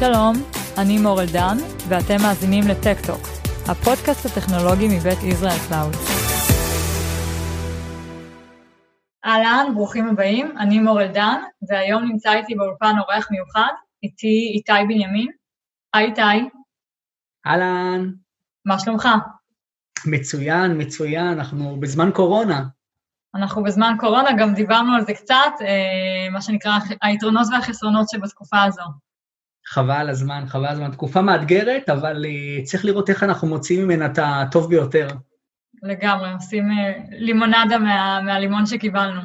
שלום, אני מור אלדן, ואתם מאזינים לטק-טוק, הפודקאסט הטכנולוגי מבית ישראל קלאוד. אהלן, ברוכים הבאים, אני מור אלדן, והיום נמצא איתי באולפן אורח מיוחד, איתי איתי בנימין. היי איתי. אהלן. מה שלומך? מצוין, מצוין, אנחנו בזמן קורונה. אנחנו בזמן קורונה, גם דיברנו על זה קצת, אה, מה שנקרא היתרונות והחסרונות שבתקופה הזו. חבל הזמן, חבל הזמן. תקופה מאתגרת, אבל uh, צריך לראות איך אנחנו מוציאים ממנה את הטוב ביותר. לגמרי, עושים uh, לימונדה מה, מהלימון שקיבלנו.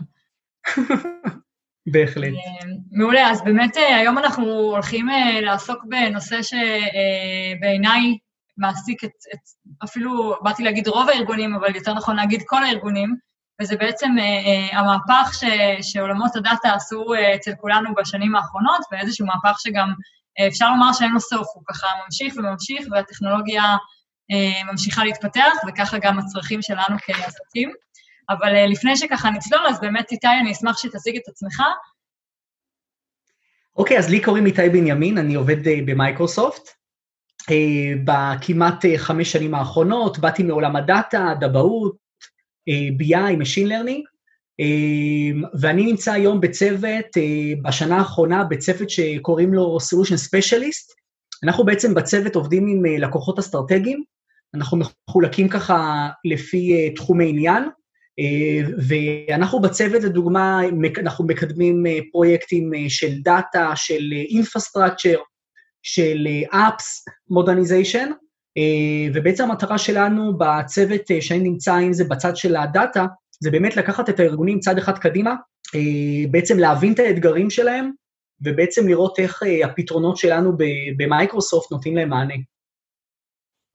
בהחלט. Uh, מעולה, אז באמת היום אנחנו הולכים לעסוק בנושא שבעיניי מעסיק את, את, אפילו, באתי להגיד רוב הארגונים, אבל יותר נכון להגיד כל הארגונים, וזה בעצם המהפך ש, שעולמות הדאטה עשו אצל כולנו בשנים האחרונות, ואיזשהו מהפך שגם אה, אפשר לומר שאין לו סוף, הוא ככה ממשיך וממשיך, והטכנולוגיה אה, ממשיכה להתפתח, וככה גם הצרכים שלנו כעסקים. אבל אה, לפני שככה נצלול, אז באמת, איתי, אני אשמח שתציג את עצמך. אוקיי, okay, אז לי קוראים איתי בנימין, אני עובד במייקרוסופט. בכמעט חמש שנים האחרונות, באתי מעולם הדאטה, דבאות, BI, Machine Learning, ואני נמצא היום בצוות, אה, בשנה האחרונה, בצוות שקוראים לו Solution Specialist. אנחנו בעצם בצוות עובדים עם אה, לקוחות אסטרטגיים, אנחנו מחולקים ככה לפי אה, תחומי עניין, ואנחנו בצוות, לדוגמה, אנחנו מקדמים פרויקטים של דאטה, של infrastructure, של apps, modernization, ובעצם המטרה שלנו בצוות שאני נמצא עם זה בצד של הדאטה, זה באמת לקחת את הארגונים צעד אחד קדימה, אה, בעצם להבין את האתגרים שלהם, ובעצם לראות איך אה, הפתרונות שלנו במייקרוסופט נותנים להם מענה.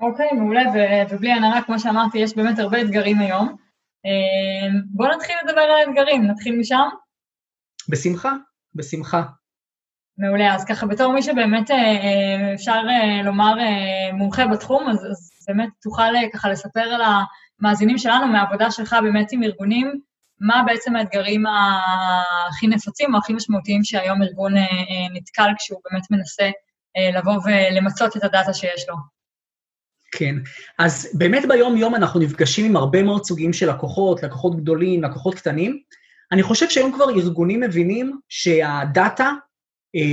אוקיי, okay, מעולה, ובלי הנהרה, כמו שאמרתי, יש באמת הרבה אתגרים היום. אה, בואו נתחיל לדבר על האתגרים, נתחיל משם? בשמחה, בשמחה. מעולה, אז ככה בתור מי שבאמת אפשר לומר מומחה בתחום, אז, אז באמת תוכל ככה לספר על המאזינים שלנו מהעבודה שלך באמת עם ארגונים, מה בעצם האתגרים הכי נפוצים או הכי משמעותיים שהיום ארגון אה, אה, נתקל כשהוא באמת מנסה אה, לבוא ולמצות את הדאטה שיש לו? כן, אז באמת ביום-יום אנחנו נפגשים עם הרבה מאוד סוגים של לקוחות, לקוחות גדולים, לקוחות קטנים. אני חושב שהיום כבר ארגונים מבינים שהדאטה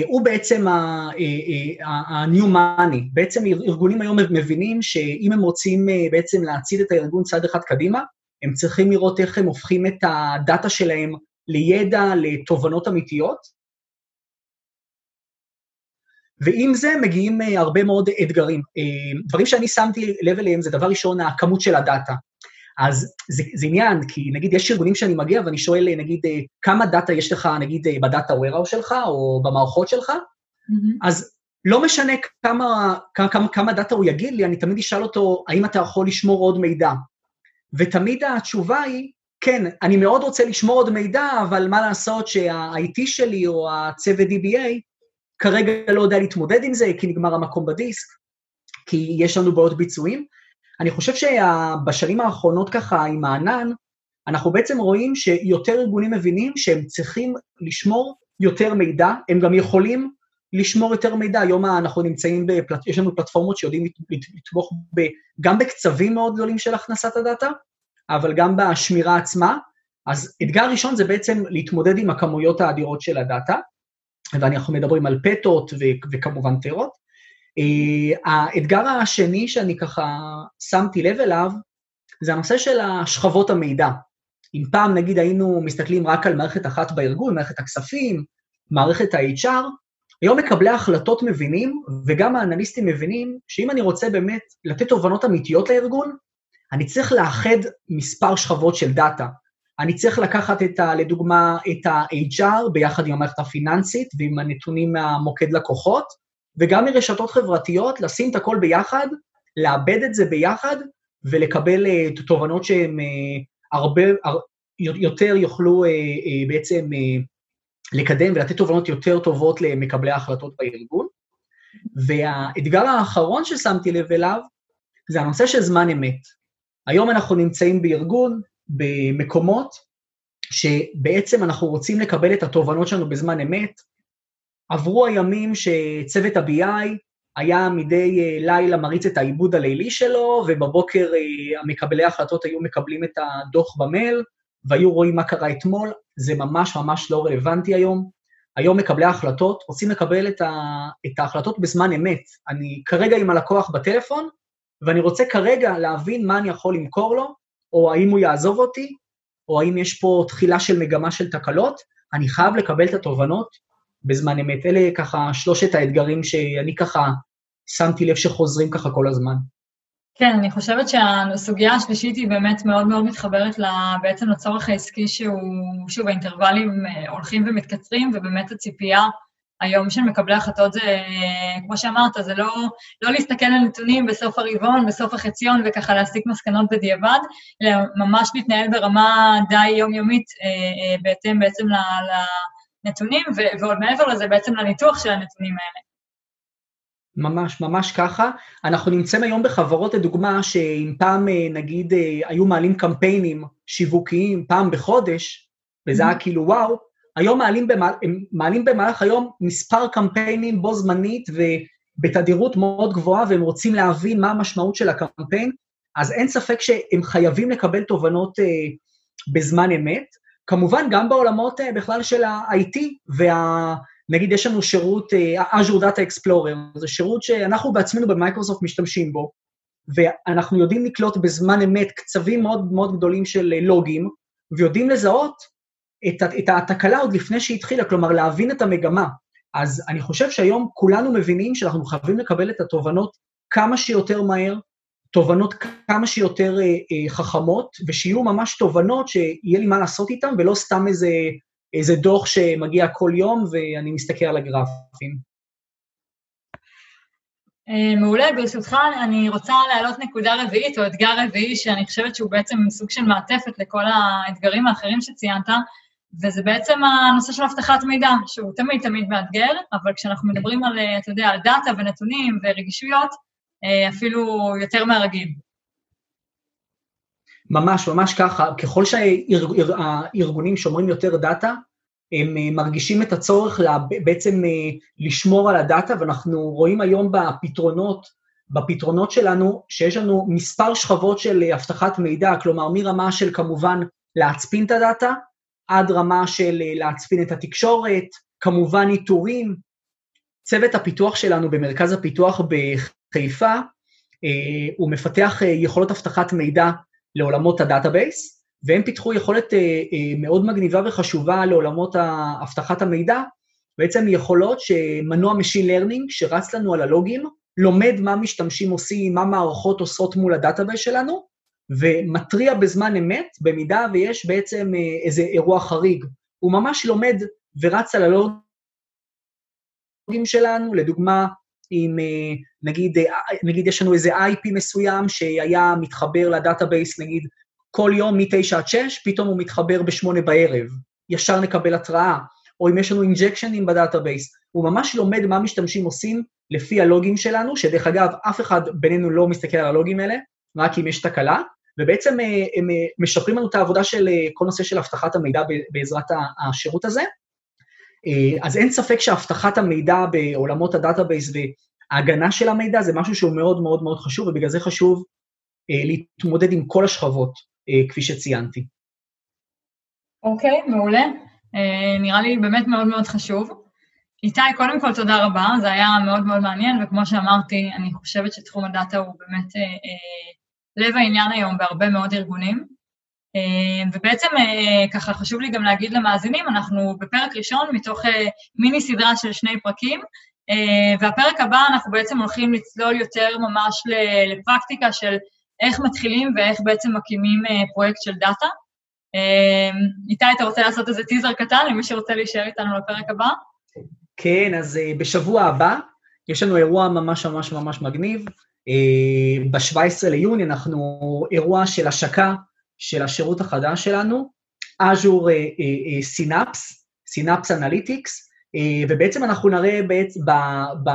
הוא בעצם ה-new אה, אה, money. בעצם ארגונים היום מבינים שאם הם רוצים בעצם להצעיד את הארגון צעד אחד קדימה, הם צריכים לראות איך הם הופכים את הדאטה שלהם לידע, לתובנות אמיתיות. ועם זה מגיעים הרבה מאוד אתגרים. דברים שאני שמתי לב אליהם זה דבר ראשון, הכמות של הדאטה. אז זה, זה עניין, כי נגיד יש ארגונים שאני מגיע ואני שואל, נגיד, אה, כמה דאטה יש לך, נגיד, בדאטה warehouse שלך או במערכות שלך, mm-hmm. אז לא משנה כמה, כמה, כמה דאטה הוא יגיד לי, אני תמיד אשאל אותו, האם אתה יכול לשמור עוד מידע? ותמיד התשובה היא, כן, אני מאוד רוצה לשמור עוד מידע, אבל מה לעשות שה-IT שלי או הצוות DBA כרגע לא יודע להתמודד עם זה, כי נגמר המקום בדיסק, כי יש לנו בעיות ביצועים, אני חושב שבשנים האחרונות ככה עם הענן, אנחנו בעצם רואים שיותר ארגונים מבינים שהם צריכים לשמור יותר מידע, הם גם יכולים לשמור יותר מידע. היום אנחנו נמצאים, בפלט... יש לנו פלטפורמות שיודעים לתמוך ב... גם בקצבים מאוד גדולים של הכנסת הדאטה, אבל גם בשמירה עצמה. אז אתגר ראשון זה בעצם להתמודד עם הכמויות האדירות של הדאטה, ואנחנו מדברים על פטות וכמובן טרות. Uh, האתגר השני שאני ככה שמתי לב אליו, זה הנושא של השכבות המידע. אם פעם נגיד היינו מסתכלים רק על מערכת אחת בארגון, מערכת הכספים, מערכת ה-HR, היום מקבלי ההחלטות מבינים, וגם האנליסטים מבינים, שאם אני רוצה באמת לתת תובנות אמיתיות לארגון, אני צריך לאחד מספר שכבות של דאטה. אני צריך לקחת את ה, לדוגמה את ה-HR ביחד עם המערכת הפיננסית ועם הנתונים מהמוקד לקוחות, וגם מרשתות חברתיות, לשים את הכל ביחד, לאבד את זה ביחד, ולקבל uh, תובנות שהן uh, הרבה, הר, יותר יוכלו uh, בעצם לקדם ולתת תובנות יותר טובות למקבלי ההחלטות בארגון. והאתגר האחרון ששמתי לב אליו, זה הנושא של זמן אמת. היום אנחנו נמצאים בארגון, במקומות שבעצם אנחנו רוצים לקבל את התובנות שלנו בזמן אמת, עברו הימים שצוות ה-BI היה מדי אה, לילה מריץ את העיבוד הלילי שלו, ובבוקר אה, המקבלי ההחלטות היו מקבלים את הדוח במייל, והיו רואים מה קרה אתמול, זה ממש ממש לא רלוונטי היום. היום מקבלי ההחלטות רוצים לקבל את, ה, את ההחלטות בזמן אמת. אני כרגע עם הלקוח בטלפון, ואני רוצה כרגע להבין מה אני יכול למכור לו, או האם הוא יעזוב אותי, או האם יש פה תחילה של מגמה של תקלות, אני חייב לקבל את התובנות בזמן אמת. אלה ככה שלושת האתגרים שאני ככה שמתי לב שחוזרים ככה כל הזמן. כן, אני חושבת שהסוגיה השלישית היא באמת מאוד מאוד מתחברת בעצם לצורך העסקי שהוא, שוב, האינטרוולים אה, הולכים ומתקצרים, ובאמת הציפייה היום של מקבלי החלטות זה, כמו שאמרת, זה לא, לא להסתכל על נתונים בסוף הרבעון, בסוף החציון, וככה להסיק מסקנות בדיעבד, אלא ממש להתנהל ברמה די יומיומית, אה, אה, בהתאם בעצם לנתונים, ועוד מעבר לזה בעצם לניתוח של הנתונים האלה. ממש, ממש ככה. אנחנו נמצאים היום בחברות, לדוגמה, שאם פעם, אה, נגיד, היו מעלים קמפיינים שיווקיים פעם בחודש, וזה היה mm-hmm. כאילו וואו, היום מעלים, במע... הם מעלים במהלך היום מספר קמפיינים בו זמנית ובתדירות מאוד גבוהה, והם רוצים להבין מה המשמעות של הקמפיין, אז אין ספק שהם חייבים לקבל תובנות אה, בזמן אמת. כמובן, גם בעולמות אה, בכלל של ה-IT, וה... נגיד יש לנו שירות אה, Azure Data Explorer, זה שירות שאנחנו בעצמנו במייקרוסופט משתמשים בו, ואנחנו יודעים לקלוט בזמן אמת קצבים מאוד מאוד גדולים של אה, לוגים, ויודעים לזהות את, את התקלה עוד לפני שהיא התחילה, כלומר להבין את המגמה. אז אני חושב שהיום כולנו מבינים שאנחנו חייבים לקבל את התובנות כמה שיותר מהר, תובנות כמה שיותר אה, אה, חכמות, ושיהיו ממש תובנות שיהיה לי מה לעשות איתן, ולא סתם איזה, איזה דוח שמגיע כל יום ואני מסתכל על הגרפים. אה, מעולה, ברשותך אני רוצה להעלות נקודה רביעית או אתגר רביעי שאני חושבת שהוא בעצם סוג של מעטפת לכל האתגרים האחרים שציינת, וזה בעצם הנושא של אבטחת מידע, שהוא תמיד תמיד מאתגר, אבל כשאנחנו מדברים על, אתה יודע, על דאטה ונתונים ורגישויות, אפילו יותר מהרגיל. ממש, ממש ככה. ככל שהארגונים שומרים יותר דאטה, הם אה, מרגישים את הצורך בעצם אה, לשמור על הדאטה, ואנחנו רואים היום בפתרונות, בפתרונות שלנו, שיש לנו מספר שכבות של אבטחת מידע, כלומר מרמה של כמובן להצפין את הדאטה, עד רמה של אה, להצפין את התקשורת, כמובן איתורים. צוות הפיתוח שלנו במרכז הפיתוח בחיפה, אה, הוא מפתח אה, יכולות אבטחת מידע לעולמות ה database, והם פיתחו יכולת מאוד מגניבה וחשובה לעולמות אבטחת המידע, בעצם יכולות שמנוע Machine Learning שרץ לנו על הלוגים, לומד מה משתמשים עושים, מה מערכות עושות מול ה database שלנו, ומתריע בזמן אמת, במידה ויש בעצם אה, איזה אירוע חריג. הוא ממש לומד ורץ על הלוגים שלנו, לדוגמה, אם אה, נגיד, אה, נגיד יש לנו איזה IP מסוים שהיה מתחבר ל database, נגיד, כל יום מ-9 עד 6, פתאום הוא מתחבר ב-8 בערב, ישר נקבל התראה, או אם יש לנו אינג'קשנים ב database, הוא ממש לומד מה משתמשים עושים לפי הלוגים שלנו, שדרך אגב, אף אחד בינינו לא מסתכל על הלוגים האלה, רק אם יש תקלה, ובעצם אה, הם משפרים לנו את העבודה של כל נושא של אבטחת המידע בעזרת השירות הזה. אז אין ספק שאבטחת המידע בעולמות ה database וההגנה של המידע זה משהו שהוא מאוד מאוד מאוד חשוב, ובגלל זה חשוב להתמודד עם כל השכבות, כפי שציינתי. אוקיי, okay, מעולה. נראה לי באמת מאוד מאוד חשוב. איתי, קודם כל תודה רבה, זה היה מאוד מאוד מעניין, וכמו שאמרתי, אני חושבת שתחום הדאטה הוא באמת לב העניין היום בהרבה מאוד ארגונים. אה, ובעצם אה, ככה חשוב לי גם להגיד למאזינים, אנחנו בפרק ראשון מתוך אה, מיני סדרה של שני פרקים, והפרק הבא אנחנו בעצם הולכים לצלול יותר ממש לפרקטיקה של איך מתחילים ואיך בעצם מקימים פרויקט של דאטה. איתי, אתה רוצה לעשות איזה טיזר קטן למי שרוצה להישאר איתנו לפרק הבא? כן, אז בשבוע הבא יש לנו אירוע ממש ממש ממש מגניב. ב-17 ליוני אנחנו אירוע של השקה של השירות החדש שלנו, Azure Synapse, Synapse Analytics, ובעצם אנחנו נראה בעצם ב, ב,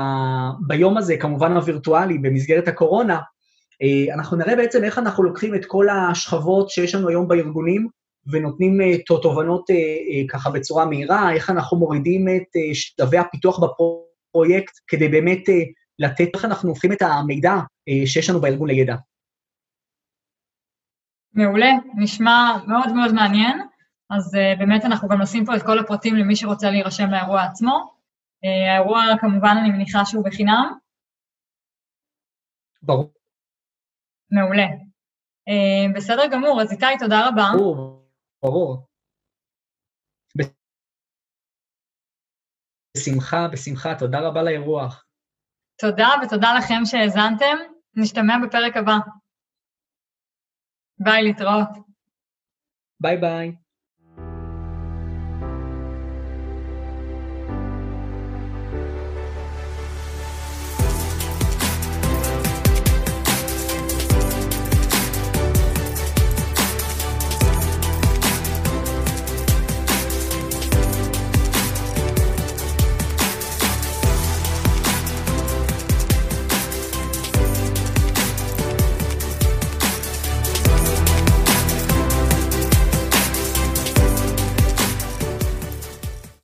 ביום הזה, כמובן הווירטואלי, במסגרת הקורונה, אה, אנחנו נראה בעצם איך אנחנו לוקחים את כל השכבות שיש לנו היום בארגונים, ונותנים תובנות ככה בצורה מהירה, איך אנחנו מורידים את שלבי הפיתוח בפרויקט, כדי באמת לתת, איך אנחנו הופכים את המידע שיש לנו בארגון לידע. מעולה, נשמע מאוד מאוד מעניין. אז uh, באמת אנחנו גם נשים פה את כל הפרטים למי שרוצה להירשם לאירוע עצמו. Uh, האירוע, כמובן, אני מניחה שהוא בחינם. ברור. מעולה. Uh, בסדר גמור, אז איתי, תודה רבה. ברור, ברור. בשמחה, בשמחה, תודה רבה לאירוח. תודה, ותודה לכם שהאזנתם. נשתמע בפרק הבא. ביי, להתראות. ביי ביי.